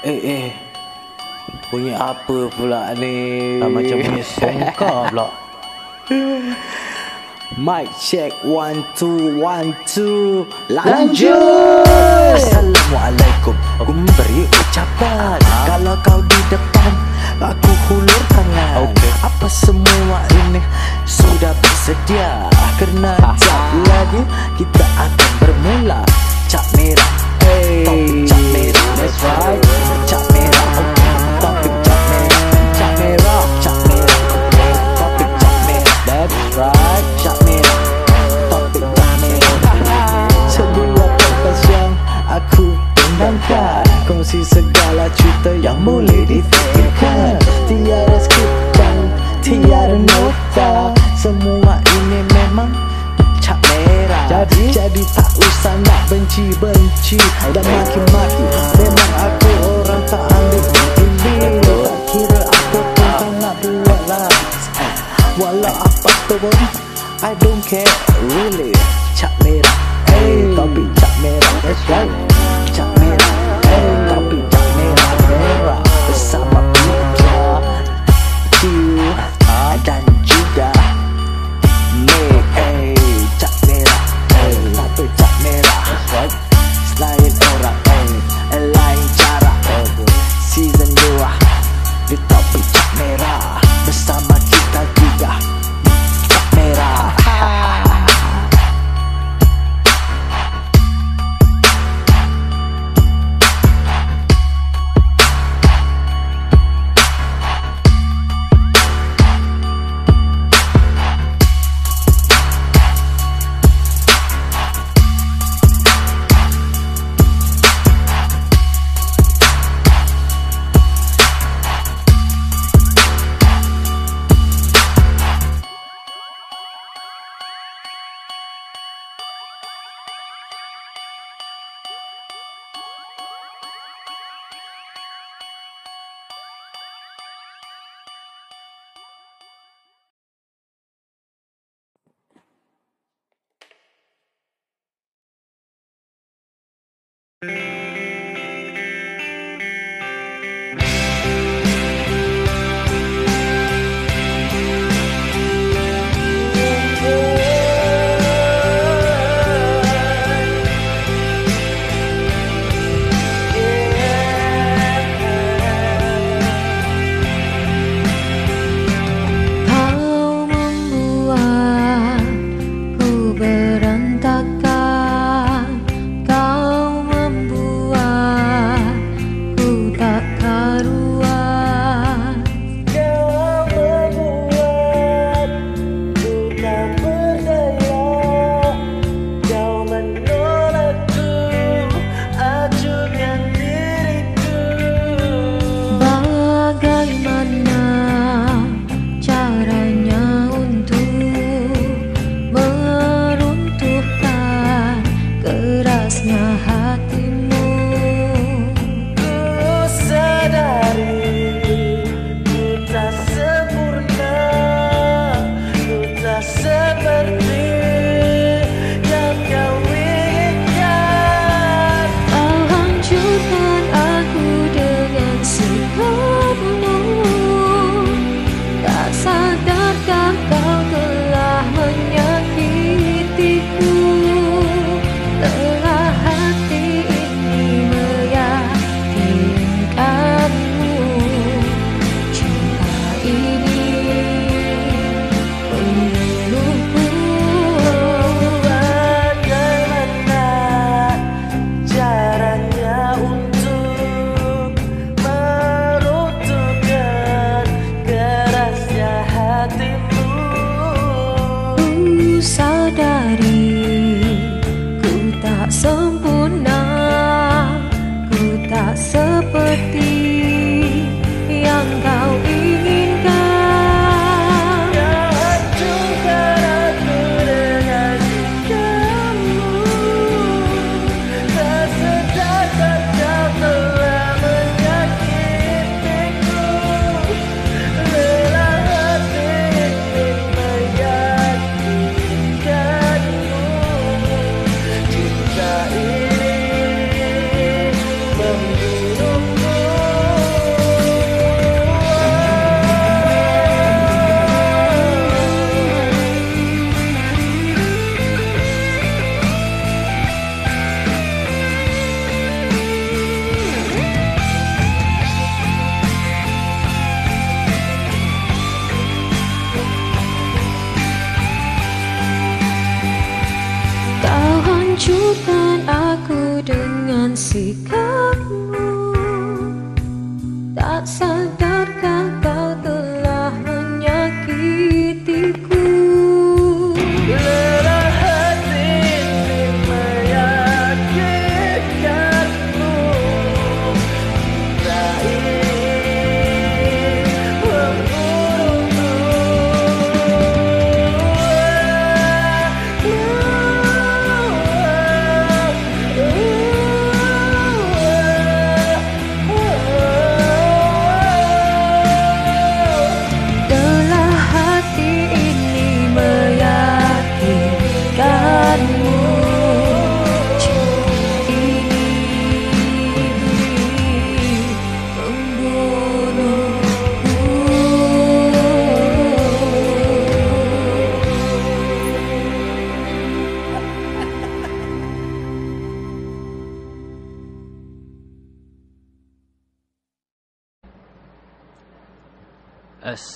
Eh eh. Bunyi apa pula ni? Ah, macam punya songkar pula. Mic check one two one two. Lanjut! Assalamualaikum. Aku memberi ucapan Kalau kau di depan Aku hulur tangan. Okey. Apa semua ini Sudah bersedia? Kerana jap lagi Kita akan bermula. Cap merah. Hey. Topik cap merah That's right. Cap merah okay. Topik cap merah Cap merah Cap merah okay. Topik cap merah That's right. Cap merah Topik cap merah Sebuah podcast yang Aku dendamkan Kongsi segala cerita yang boleh difikirkan Jadi, tak usah nak benci-benci. Dan maki-maki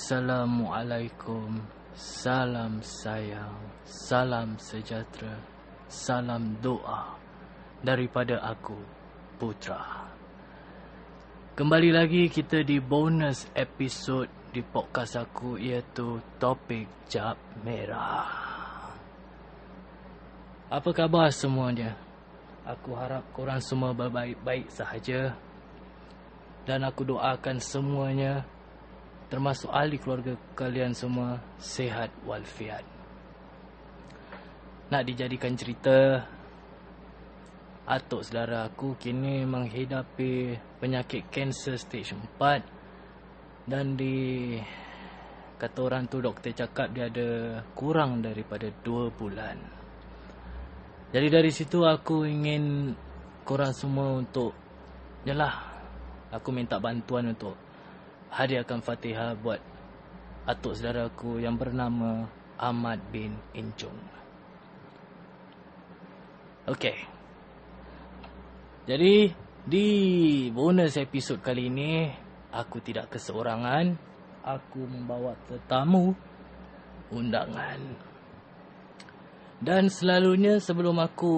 Assalamualaikum. Salam sayang. Salam sejahtera. Salam doa Daripada aku Putra. Kembali lagi kita di bonus episod Di podcast aku Iaitu topik Jap Merah. Apa khabar semuanya? Aku harap korang semua berbaik-baik sahaja. Dan aku doakan semuanya termasuk ahli keluarga kalian semua sehat walafiat. Nak dijadikan cerita, atuk saudara aku kini menghidapi penyakit kanser stage 4 dan di kata orang tu doktor cakap dia ada kurang daripada 2 bulan. Jadi dari situ aku ingin korang semua untuk Yalah Aku minta bantuan untuk hadiahkan Fatihah buat atuk saudara aku yang bernama Ahmad bin Inchung. Okey. Jadi di bonus episod kali ini aku tidak keseorangan. Aku membawa tetamu undangan. Dan selalunya sebelum aku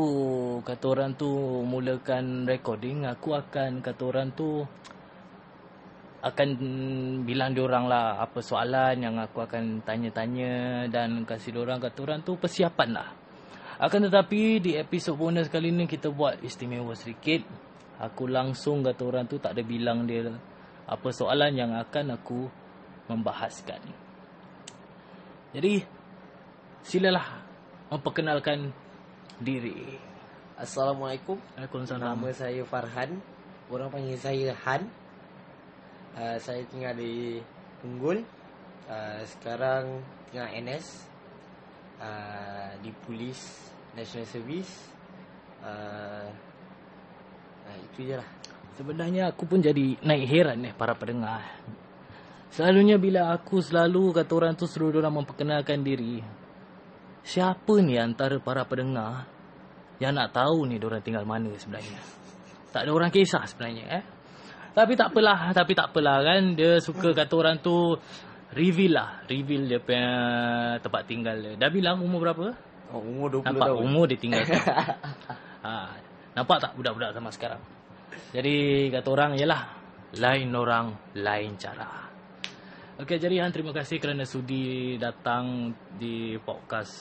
kata orang tu mulakan recording, aku akan kata orang tu akan bilang diorang lah apa soalan yang aku akan tanya-tanya dan kasih diorang kata orang tu persiapan lah. Akan tetapi di episod bonus kali ni kita buat istimewa sedikit. Aku langsung kata orang tu tak ada bilang dia apa soalan yang akan aku membahaskan. Jadi silalah memperkenalkan diri. Assalamualaikum. Waalaikumsalam. Nama saya Farhan. Orang panggil saya Han. Uh, saya tinggal di Tunggul. Uh, sekarang tengah NS uh, di Polis National Service. Uh, uh, itu je lah. Sebenarnya aku pun jadi naik heran eh para pendengar. Selalunya bila aku selalu kata orang tu suruh orang memperkenalkan diri. Siapa ni antara para pendengar yang nak tahu ni orang tinggal mana sebenarnya. Tak ada orang kisah sebenarnya eh. Tapi tak apalah, tapi tak apalah kan. Dia suka kata orang tu reveal lah. Reveal dia punya tempat tinggal dia. Dah bilang umur berapa? Oh, umur 20 Nampak tahun. umur dia tinggal ha, Nampak tak budak-budak sama sekarang Jadi kata orang ialah Lain orang, lain cara Okey jadi Han terima kasih kerana sudi datang di podcast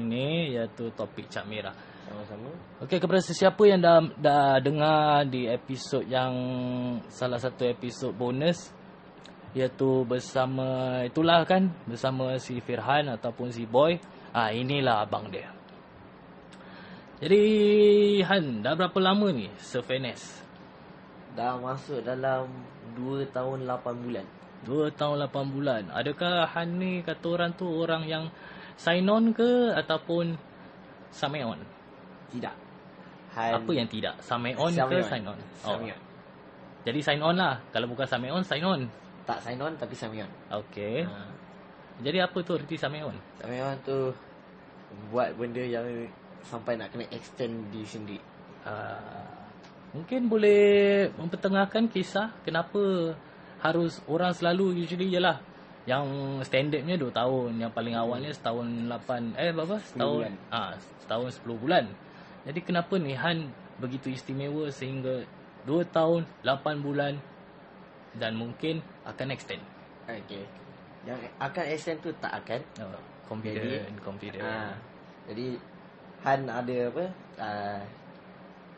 ini Iaitu topik Cak Merah Sama-sama. Okey kepada sesiapa yang dah, dah dengar di episod yang Salah satu episod bonus Iaitu bersama itulah kan Bersama si Firhan ataupun si Boy Ah inilah abang dia. Jadi Han, dah berapa lama ni NS? Dah masuk dalam 2 tahun 8 bulan. 2 tahun 8 bulan. Adakah Han ni kata orang tu orang yang sign on ke ataupun same on? Tidak. Han, Apa yang tidak? Same on Same ke on. sign on? Same on. Jadi sign on lah. Kalau bukan same on, sign on. Tak sign on tapi same on. Okey. Ha. Jadi apa tu erti same on? Same on tu buat benda yang sampai nak kena extend di sendiri. Uh, mungkin boleh mempertengahkan kisah kenapa harus orang selalu usually jelah yang standardnya 2 tahun, yang paling awalnya setahun 8 eh berapa? Setahun bulan. ah setahun 10 bulan. Jadi kenapa ni Han begitu istimewa sehingga 2 tahun, 8 bulan dan mungkin akan extend. Okay. Yang akan extend tu tak akan. Uh, confident, Jadi, confident. Ah, jadi Han ada apa? Uh,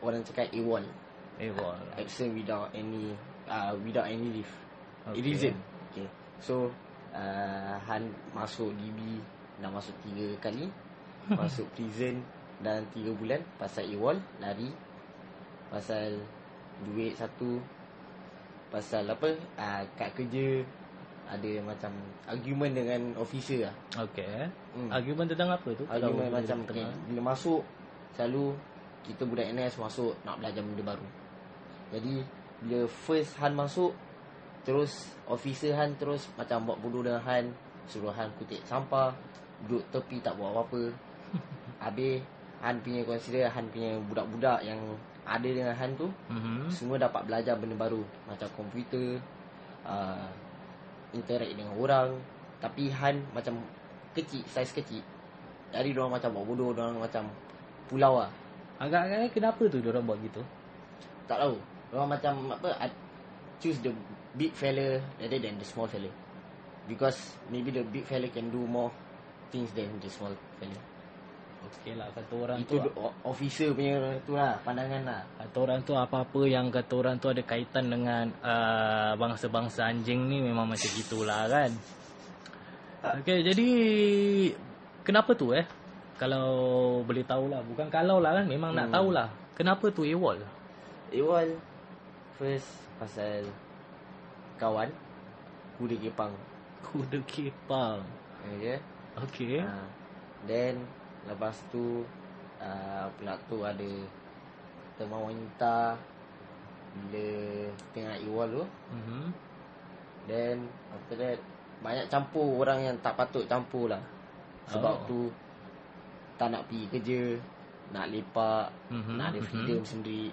orang cakap AWOL. eh, wah. Absent without any uh, without any leave. Okay. Okay. Reason. Okay. So uh, Han masuk DB dah masuk tiga kali. masuk prison dalam tiga bulan pasal AWOL lari. Pasal duit satu. Pasal apa? Uh, kat kerja ada macam argument dengan officer lah. Okay. Hmm. Argument tentang apa tu? Kalau Argument boleh macam okay, tengah. bila masuk selalu kita budak NS masuk nak belajar benda baru. Jadi bila first Han masuk terus officer Han terus macam buat bodoh dengan Han, suruh Han kutip sampah, duduk tepi tak buat apa-apa. Habis Han punya consider Han punya budak-budak yang ada dengan Han tu Mhm. semua dapat belajar benda baru macam komputer, uh, interact dengan orang. Tapi Han macam kecil, saiz kecil. Jadi diorang macam buat bodoh, diorang macam pulau lah. Agak-agak kenapa tu dia orang buat gitu? Tak tahu. Diorang macam apa, I- choose the big fella rather than the small fella. Because maybe the big fella can do more things than the small fella. Okey lah kata orang Itu tu o- officer punya tu lah, pandangan lah. kata orang tu apa-apa yang kata orang tu ada kaitan dengan uh, bangsa-bangsa anjing ni memang macam gitulah kan. Okey jadi kenapa tu eh? Kalau boleh tahulah bukan kalau lah kan memang nak Hmm. tahulah. Kenapa tu AWOL? Awal first pasal kawan kuda kepang. Kuda kepang. Okay. Okey. Ha. Then lepas tu uh, pula tu ada teman wanita bila tengah iwal tu Mhm. then after that banyak campur orang yang tak patut campur lah sebab Oh. tu tak nak pergi kerja nak lepak Mhm, nak ada mhm. freedom sendiri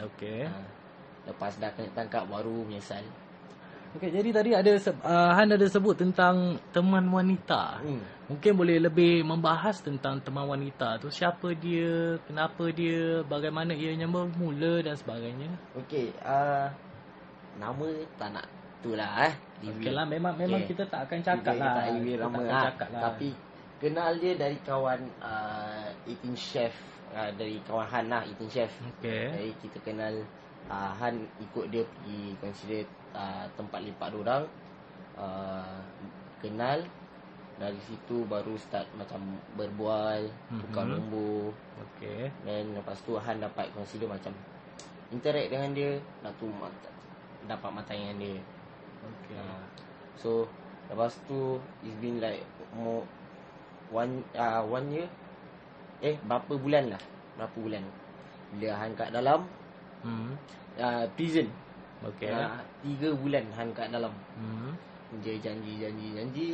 Okey. ha. lepas dah kena tangkap baru menyesal Okey jadi tadi ada uh, Han ada sebut tentang teman wanita. hmm. Mungkin boleh lebih membahas tentang teman wanita tu. Siapa dia, kenapa dia, bagaimana ianya bermula dan sebagainya. Okey, uh, nama tak nak tu lah eh. Okey lah, memang memang Okey. kita tak akan cakap lah. tak reveal Kita nama tak akan lah. cakap lah. Tapi kenal dia dari kawan uh, eating chef uh, dari kawan Han lah eating chef. Okey. Jadi kita kenal uh, Han ikut dia pergi consider uh, tempat lipat dia orang. Uh, kenal dari situ baru start macam berbual, Mhm. tukar nombor. Okey. Dan lepas tu Han dapat consider macam interact dengan dia, nak tu dapat matayan dia. Okey. Uh, so lepas tu it's been like more one uh, one year eh berapa bulan lah berapa bulan bila Han kat dalam Hmm. uh, prison Okey. uh, tiga bulan Han kat dalam Hmm. dia janji janji janji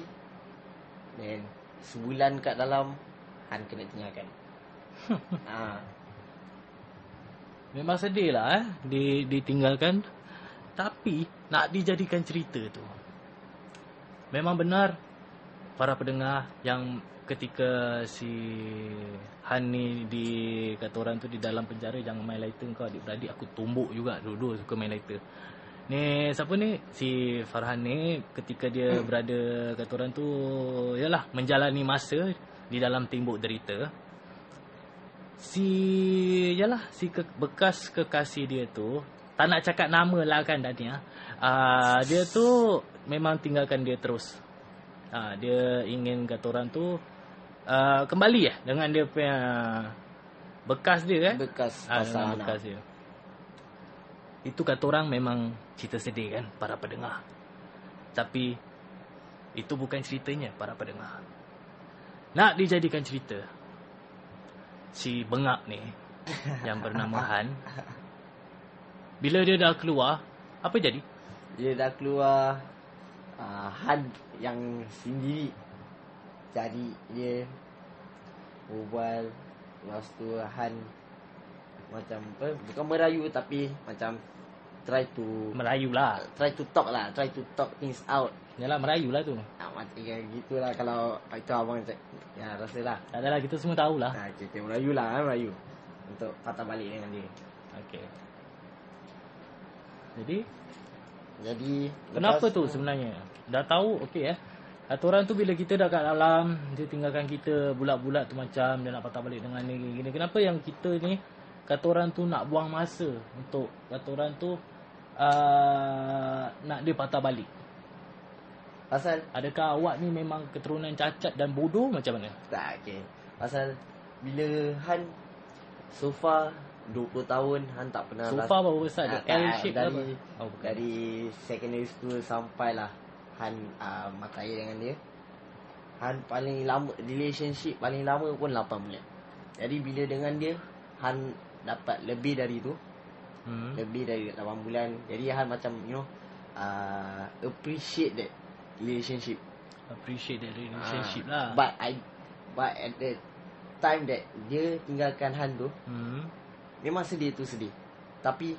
dan sebulan kat dalam Han kena tinggalkan ah Memang sedih lah eh. Di, ditinggalkan. Tapi nak dijadikan cerita tu. Memang benar para pendengar yang ketika si Han ni di kata orang tu di dalam penjara jangan main lighter kau adik-beradik aku tumbuk juga dua-dua suka main lighter. Ni siapa ni? Si Farhan ni ketika dia berada kata orang tu yalah menjalani masa di dalam timbuk derita si yalah si ke, bekas kekasih dia tu tak nak cakap nama lah kan tadi ah uh, dia tu memang tinggalkan dia terus uh, dia ingin kata orang tu uh, kembali ya dengan dia punya bekas dia eh? Bekas pasal dengan anak bekas dia. Itu kata orang memang cerita sedih kan para pendengar. Tapi itu bukan ceritanya para pendengar. Nak dijadikan cerita si bengak ni yang bernama Han bila dia dah keluar apa jadi? Dia dah keluar uh, Han yang sendiri. Jadi dia berbual lepas tu Han macam apa bukan merayu tapi macam try to Melayu lah. try to talk lah try to talk things out. Yalah Melayu lah tu. Ah, macam ya, gitulah kalau itu abang cak ya rasa lah Tak adalah kita semua tahulah. Ah, cerita Melayu lah ah, Melayu untuk patah balik dengan dia. Okey. Jadi Jadi kenapa lepas tu sebenarnya? Dah tahu okey eh. Kata orang tu bila kita dah kat dalam, dia tinggalkan kita bulat-bulat tu macam dia nak patah balik dengan ni gini. Kenapa yang kita ni kata orang tu nak buang masa untuk kata orang tu uh, nak dia patah balik? Pasal Adakah awak ni memang keturunan cacat dan bodoh macam mana? Tak okay. Pasal Bila Han So far 20 tahun Han tak pernah So far berapa besar dia? Ah, tak, L shape dari? Oh, bukan. Dari secondary school Sampailah Han uh, Matai dengan dia Han paling lama Relationship paling lama pun 8 bulan Jadi bila dengan dia Han dapat lebih dari tu Hmm. Lebih dari 8 bulan Jadi Han macam you know uh, Appreciate that Relationship Appreciate that relationship lah. Ah, But I But at the Time that Dia tinggalkan Han tu hmm. Memang sedih tu sedih Tapi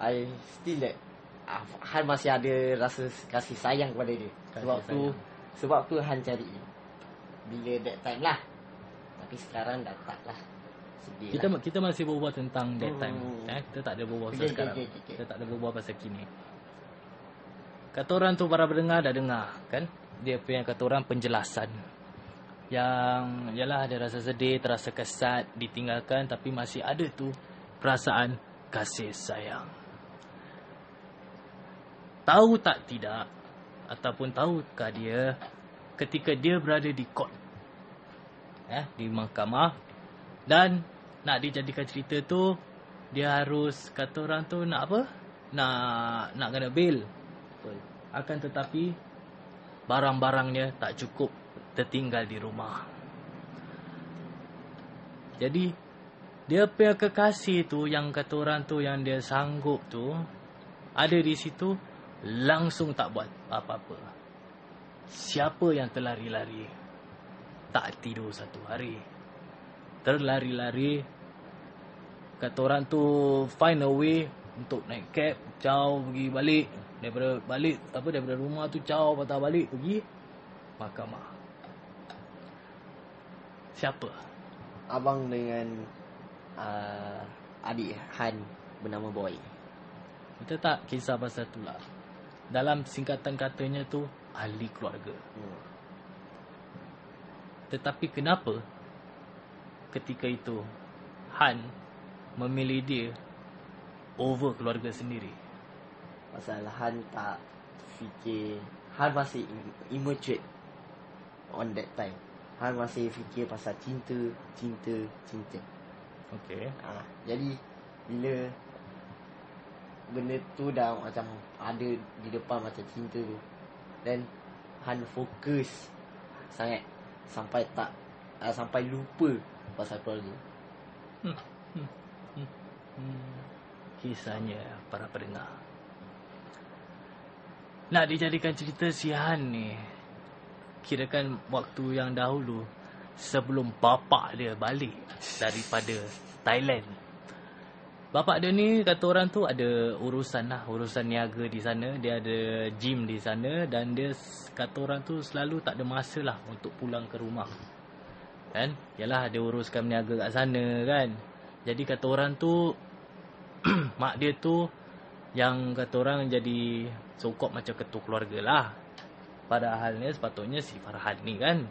I still that uh, Han masih ada rasa kasih sayang kepada dia Kasih Sebab tu sayang. Sebab tu Han cari Bila that time lah Tapi sekarang dah tak lah Sedih Kita lah kita masih berbual tentang that time. Hmm. Eh, kita tak ada berbual pasal okay, sekarang. okay, okay, okay. Kita tak ada berbual pasal kini. Kata orang tu para pendengar dah dengar kan? Dia punya kata orang penjelasan. Yang yalah ada rasa sedih, terasa kesat, ditinggalkan tapi masih ada tu perasaan kasih sayang. Tahu tak tidak ataupun tahukah dia ketika dia berada di court eh di mahkamah dan nak dijadikan cerita tu dia harus kata orang tu nak apa? Nak nak kena bail. Betul. Akan tetapi barang-barangnya tak cukup tertinggal di rumah. Jadi dia punya kekasih tu yang kata orang tu yang dia sanggup tu ada di situ langsung tak buat apa-apa. Siapa yang terlari-lari tak tidur satu hari. Terlari-lari kata orang tu find a way untuk naik cab jauh pergi balik daripada balik apa daripada rumah tu jauh patah balik pergi mahkamah siapa? Abang dengan uh, Adik Han Bernama Boy. Kita tak kisah pasal tu lah. Dalam singkatan katanya tu ahli keluarga. Hmm. tetapi kenapa ketika itu Han memilih dia over keluarga sendiri? Pasal Han tak fikir Han masih im- immature On that time Han masih fikir pasal cinta Cinta Cinta okey ha, Jadi Bila Benda tu dah macam Ada di depan macam cinta tu Dan Han fokus Sangat Sampai tak uh, Sampai lupa Pasal keluarga Hmm, kisahnya para pendengar. Nak dijadikan cerita si Han ni. Kirakan waktu yang dahulu sebelum bapak dia balik daripada Thailand. Bapak dia ni kata orang tu ada urusan lah, urusan niaga di sana, dia ada gym di sana dan dia kata orang tu selalu tak ada masa lah untuk pulang ke rumah. Kan? Yalah dia uruskan niaga kat sana kan. Jadi kata orang tu mak dia tu yang kata orang jadi sokok macam ketua keluarga lah. Padahalnya sepatutnya si Farhan ni kan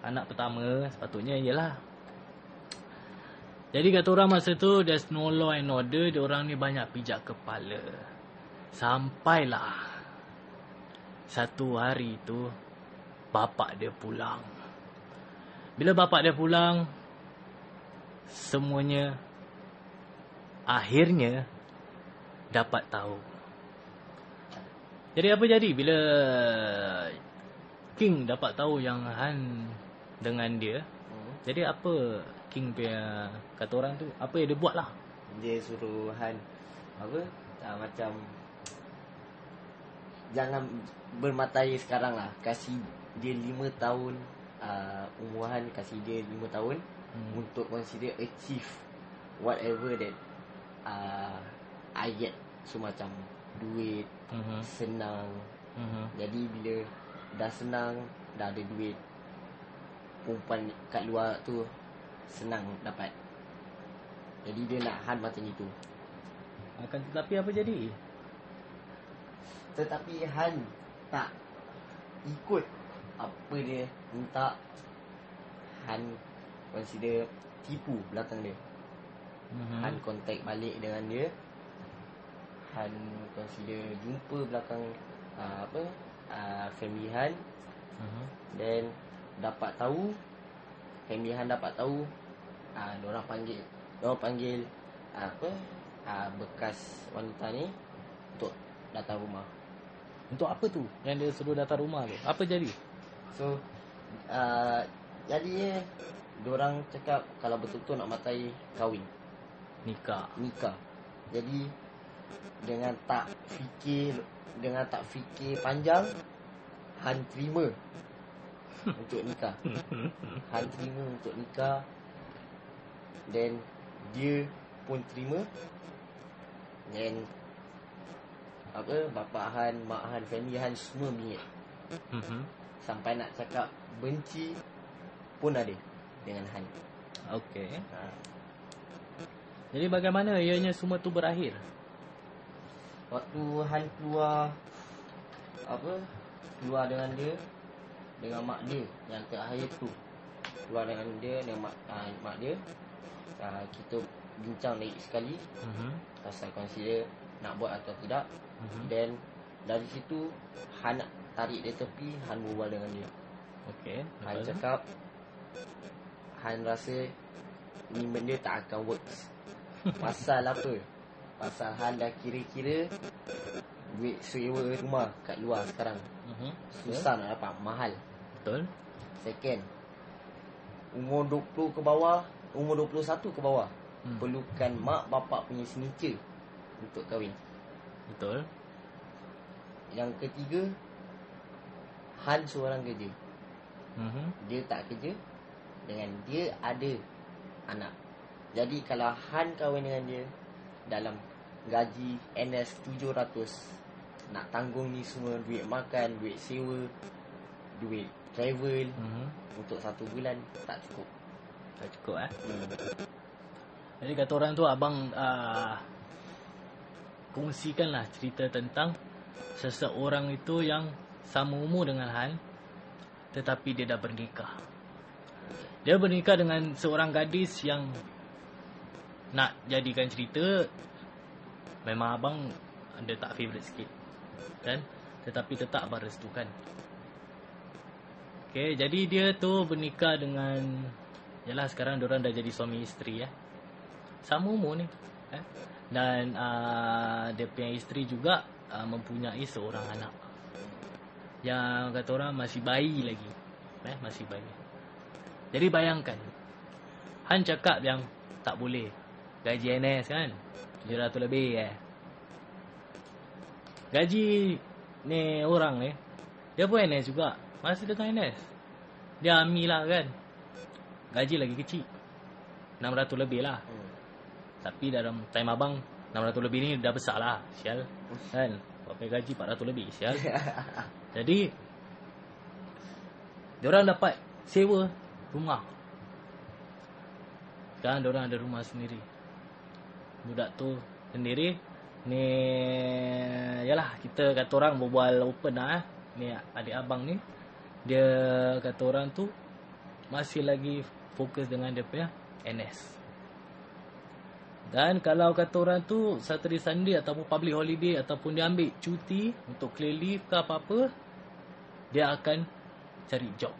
anak pertama sepatutnya ialah jadi kata orang masa tu there's no law and order dia orang ni banyak pijak kepala. Sampailah satu hari tu bapak dia pulang. Bila bapak dia pulang semuanya akhirnya dapat tahu. Jadi apa jadi bila King dapat tahu yang Han dengan dia. hmm. Jadi apa King punya kata orang tu apa yang dia buat lah. Dia suruh Han Apa uh, Macam Jangan Bermatai sekarang lah Kasih dia 5 tahun uh, Umur Han Kasih dia 5 tahun Hmm. Untuk consider achieve Whatever that uh, I get So macam Duit Mhm. Senang Mhm. Jadi bila Dah senang Dah ada duit Perempuan kat luar tu Senang dapat Jadi dia nak Han macam itu Akan tetapi apa jadi? Tetapi Han tak ikut apa dia minta Han consider tipu belakang dia. Mhm. Han contact balik dengan dia. Han consider jumpa belakang uh, apa uh, family Han Mhm. dan dapat tahu family Han dapat tahu uh, orang panggil orang panggil uh, apa uh, bekas wanita ni untuk datang rumah. Untuk apa tu yang dia suruh datang rumah tu? Apa jadi? So uh, jadi orang cakap kalau betul-betul nak matai kahwin Nikah. nikah. Jadi dengan tak fikir dengan tak fikir panjang Han terima untuk nikah. Han terima untuk nikah dan dia pun terima dan apa bapa Han, mak Han, family Han semua bingit Mhm. sampai nak cakap benci pun ada dengan Han. Okey. Ha. Jadi bagaimana ianya semua tu berakhir? Waktu Han keluar apa keluar dengan dia dengan mak dia yang terakhir tu keluar dengan dia dengan mak, uh, mak dia uh, kita bincang lagi sekali Mhm. pasal consider nak buat atau tidak Mhm. dan dari situ Han nak tarik dia tepi Han berbual dengan dia Okey. Han Lepas tu? cakap Han rasa ni benda tak akan works Pasal apa? Pasal Han dah kira-kira Duit sewa rumah kat luar sekarang Mhm. Susah nak dapat, mahal Betul. Second Umur 20 ke bawah Umur 21 ke bawah Hmm. Perlukan mak bapak punya signature Untuk kahwin Betul. Yang ketiga Han seorang kerja Mhm. Dia tak kerja Dengan dia ada anak Jadi kalau Han kahwin dengan dia Dalam gaji NS 700 Nak tanggung ni semua Duit makan, duit sewa Duit travel Mhm. Untuk satu bulan Tak cukup Tak cukup eh. hmm. Jadi kata orang tu abang uh, kongsikanlah cerita tentang seseorang itu yang sama umur dengan Han tetapi dia dah bernikah. Dia bernikah dengan seorang gadis yang nak jadikan cerita memang abang ada tak favourite sikit. Kan? Tetapi tetap abang restukan. Okay, jadi dia tu bernikah dengan Yalah sekarang orang dah jadi suami isteri eh. Sama umur ni eh? Dan uh, dia punya isteri juga uh, mempunyai seorang anak Yang kata orang masih bayi lagi eh? Masih bayi Jadi bayangkan Han cakap yang tak boleh Gaji NS kan 700 lebih eh. Gaji ni orang ni Dia pun NS juga. Masih dengan NS Dia army lah kan. Gaji lagi kecil. 600 lebih lah. Hmm. Tapi dalam time abang 600 lebih ni dah besar lah Sial. Kan? Pakai gaji 400 lebih Sial. Jadi Diorang dapat Sewa Rumah. Sekarang diorang ada rumah sendiri Budak tu Sendiri Ni Yalah Kita kata orang berbual open lah eh. Ni adik abang ni Dia kata orang tu Masih lagi Fokus dengan dia punya NS dan kalau kata orang tu Saturday Sunday ataupun public holiday ataupun dia ambil cuti untuk clear leave ke apa-apa, dia akan cari job.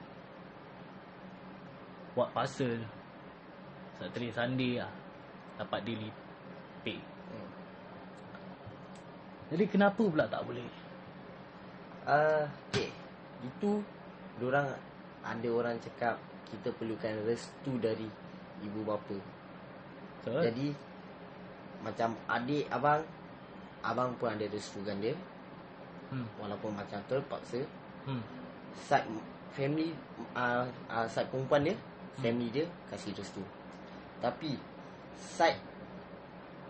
Buat puzzle. Saturday Sunday lah. Dapat daily pay. Hmm. Jadi kenapa pula tak boleh? Ah, okay. Itu Diorang Ada orang cakap Kita perlukan restu dari Ibu bapa Betul? Jadi Macam adik abang Abang pun ada restukan dia hmm. Walaupun macam terpaksa Hmm. Side Family uh, uh, Side perempuan dia Family dia Kasih restu Tapi Side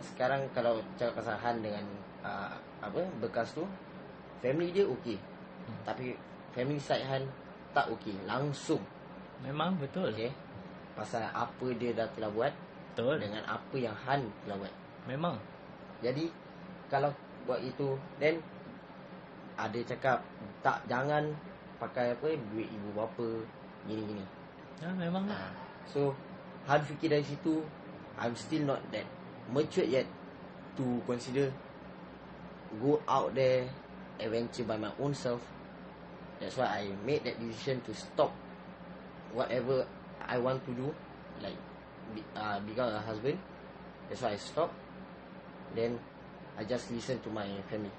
Sekarang kalau Cakap pasal dengan uh, Apa Bekas tu Family dia okey Hmm. Tapi Family side Han Tak okey Langsung Memang betul. Okey Pasal apa dia dah telah buat Betul. Dengan apa yang Han telah buat Memang. Jadi kalau buat itu then ada cakap tak jangan pakai apa duit ibu bapa gini gini. Ya, memang. Ha. So Han fikir dari situ I'm still not that matured yet to consider go out there adventure by my own self. That's why I made that decision to stop whatever I want to do, like be, uh, become a husband. That's why I stop. Then I just listen to my family.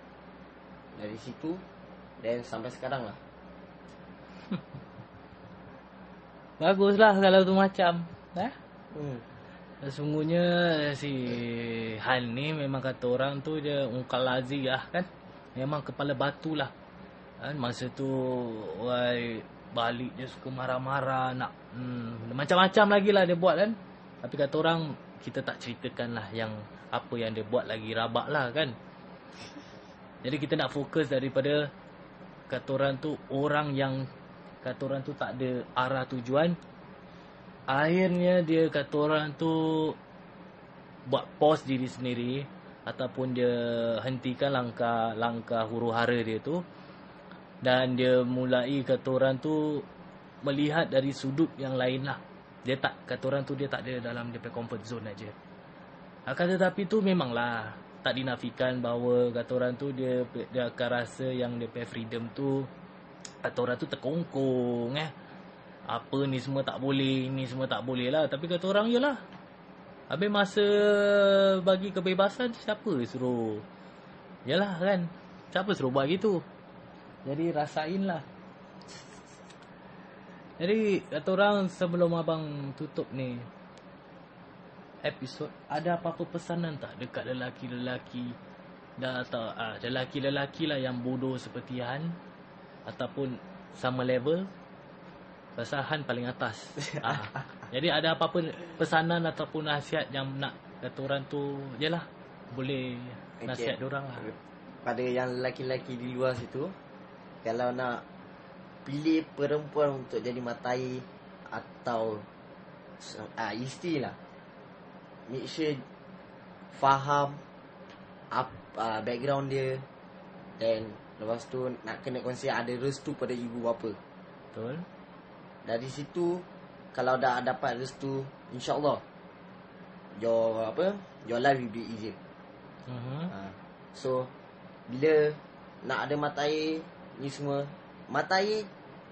Dari situ, then sampai sekarang lah. Baguslah kalau tu macam. Eh? Hmm. Sesungguhnya si Han ni memang kata orang tu dia ungkal lazi lah kan. Memang kepala batu lah. Kan masa tu wai balik dia suka marah-marah nak hmm, macam-macam lagi lah dia buat kan. Tapi kata orang kita tak ceritakan lah yang apa yang dia buat lagi rabak lah kan. Jadi kita nak fokus daripada kata orang tu orang yang kata orang tu tak ada arah tujuan akhirnya dia kata orang tu buat pause diri sendiri ataupun dia hentikan langkah langkah huru hara dia tu. Dan dia mulai kata orang tu melihat dari sudut yang lain lah. Dia tak kata orang tu dia tak ada dalam dia comfort zone aja. Akan tetapi tu memanglah tak dinafikan bahawa kata orang tu dia dia akan rasa yang dia freedom tu kata orang tu terkongkong eh apa ni semua tak boleh, ni semua tak boleh lah. Tapi kata orang, yalah. Habis masa bagi kebebasan, siapa suruh? Yalah kan. Siapa suruh buat gitu? Jadi rasain lah. Jadi kata orang sebelum abang tutup ni episod ada apa-apa pesanan tak dekat lelaki-lelaki dah atau ah, lelaki-lelaki lah yang bodoh seperti Han ataupun sama level Pasal Han paling atas. ah. Jadi ada apa-apa pesanan ataupun nasihat yang nak orang tu, jelah boleh Okay. nasihat okay. orang lah. Pada yang lelaki-lelaki di luar situ, kalau nak pilih perempuan untuk jadi matai atau ah isteri lah. Make sure faham up, uh, background dia dan lepas tu nak kena consider ada restu pada ibu bapa. Betul? Dari situ kalau dah dapat restu insyaallah your apa your life will be easier. Uh-huh. Ha. So bila nak ada mata air ni semua mata air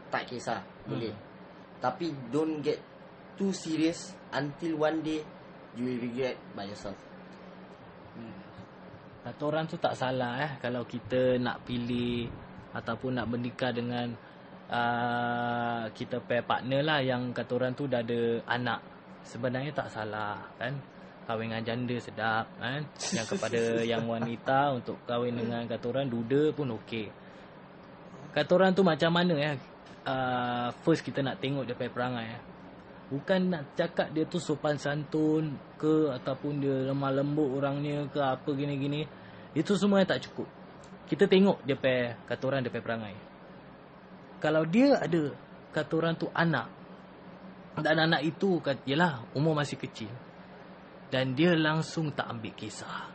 tak kisah boleh. Tapi don't get too serious until one day you will regret by yourself. Kata orang tu tak salah eh kalau kita nak pilih ataupun nak menikah dengan uh, kita pair partner lah yang kata orang tu dah ada anak. Sebenarnya tak salah kan. Kahwin dengan janda sedap kan. Yang kepada yang wanita untuk kahwin dengan kata orang duda pun okey. Kata orang tu macam mana eh uh, first kita nak tengok dia punya perangai eh. Bukan nak cakap dia tu sopan santun ke ataupun dia lemah lembut orangnya ke apa gini-gini. Itu semua tak cukup. Kita tengok dia pe kata orang dia pe perangai. Kalau dia ada kata orang tu anak dan anak itu yalah umur masih kecil dan dia langsung tak ambil kisah.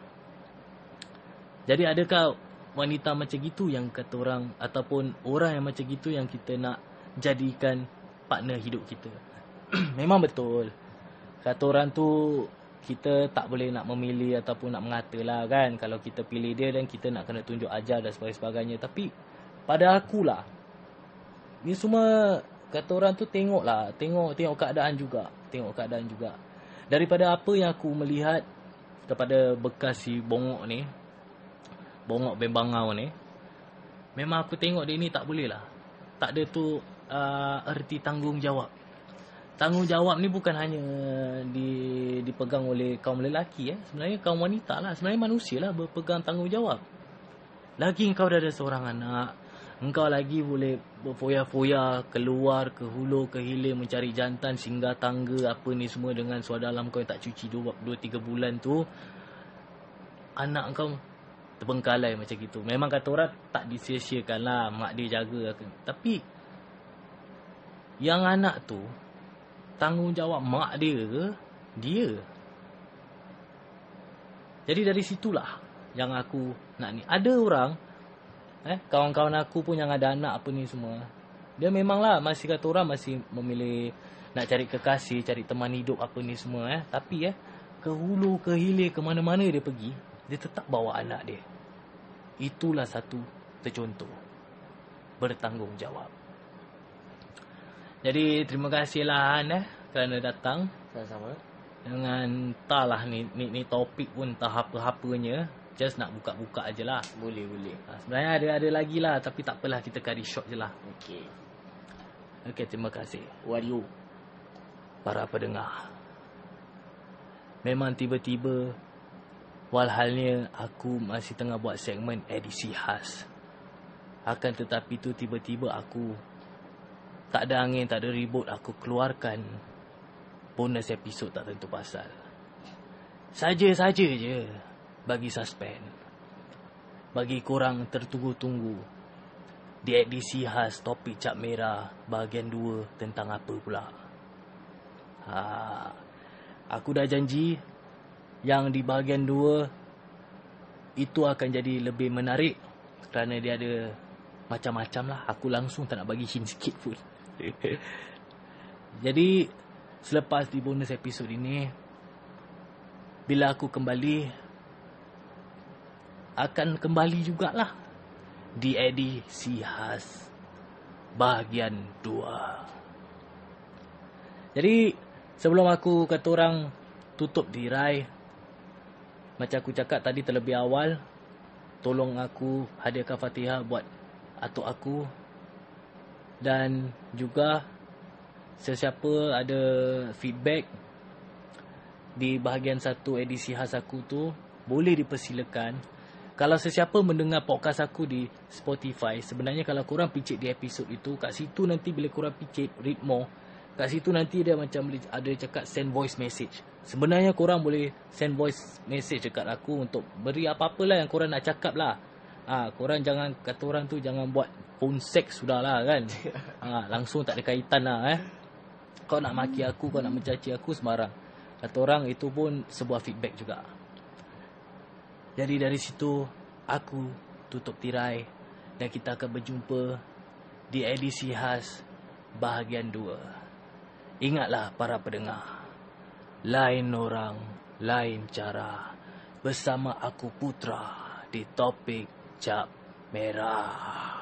Jadi adakah wanita macam gitu yang kata orang ataupun orang yang macam gitu yang kita nak jadikan partner hidup kita? Memang betul. Kata orang tu kita tak boleh nak memilih ataupun nak mengata lah kan. Kalau kita pilih dia dan kita nak kena tunjuk ajar dan sebagainya. Tapi pada akulah. Ni semua kata orang tu tengok lah. Tengok, tengok keadaan juga. Tengok keadaan juga. Daripada apa yang aku melihat kepada bekas si bongok ni. Bongok bembangau ni. Memang aku tengok dia ni tak boleh lah. Tak ada tu uh, erti tanggungjawab tanggungjawab ni bukan hanya di dipegang oleh kaum lelaki eh sebenarnya kaum wanita lah sebenarnya manusia lah berpegang tanggungjawab lagi engkau dah ada seorang anak engkau lagi boleh berfoya-foya keluar ke hulu ke hilir mencari jantan singgah tangga apa ni semua dengan suara dalam kau yang tak cuci 2 2 3 bulan tu anak engkau terbengkalai macam gitu memang kata orang tak disia-siakan lah mak dia jaga tapi yang anak tu tanggungjawab mak dia ke dia. Jadi dari situlah yang aku nak ni. Ada orang eh kawan-kawan aku pun yang ada anak apa ni semua. Dia memanglah masih kata orang masih memilih nak cari kekasih, cari teman hidup apa ni semua eh. Tapi eh ke hulu ke hilir ke mana-mana dia pergi, dia tetap bawa anak dia. Itulah satu tercontoh bertanggungjawab. Jadi terima kasihlah Han eh kerana datang Sama-sama. dengan entahlah ni, ni ni topik pun entah apa-apanya. Just nak buka-buka aje lah. Boleh, boleh. Ha, sebenarnya ada ada lagi lah tapi tak apalah kita kari short je lah. Okey. Okey terima kasih you? para pendengar. Memang tiba-tiba walhalnya aku masih tengah buat segmen edisi khas. Akan tetapi tu tiba-tiba aku tak ada angin, tak ada ribut aku keluarkan bonus episod tak tentu pasal. Saja-saja je bagi suspend. Bagi korang tertunggu-tunggu di edisi khas topik cap merah bahagian 2 tentang apa pula. Ha, aku dah janji yang di bahagian 2 itu akan jadi lebih menarik kerana dia ada macam-macam lah. Aku langsung tak nak bagi hint sikit pun. jadi selepas di bonus episod ini bila aku kembali akan kembali jugalah. Di edisi khas bahagian 2. Jadi sebelum aku kata orang tutup tirai macam aku cakap tadi terlebih awal tolong aku hadiahkan Fatihah buat atuk aku. Dan juga sesiapa ada feedback di bahagian satu edisi khas aku tu boleh dipersilakan kalau sesiapa mendengar podcast aku di Spotify sebenarnya kalau korang picit di episod itu kat situ nanti bila korang picit read more. Kat situ nanti dia macam boleh ada cakap send voice message. Sebenarnya korang boleh send voice message dekat aku untuk beri apa-apa lah yang korang nak cakap lah. Ha, korang jangan kata orang tu jangan buat phone sex sudah lah kan. Ha, langsung tak ada kaitan lah eh. Kau nak maki aku kau nak mencaci aku sembarang. Kata orang itu pun sebuah feedback juga jadi dari situ aku tutup tirai dan kita akan berjumpa di edisi khas bahagian 2. Ingatlah para pendengar. Lain orang, lain cara. Bersama aku Putra di topik Cap Merah.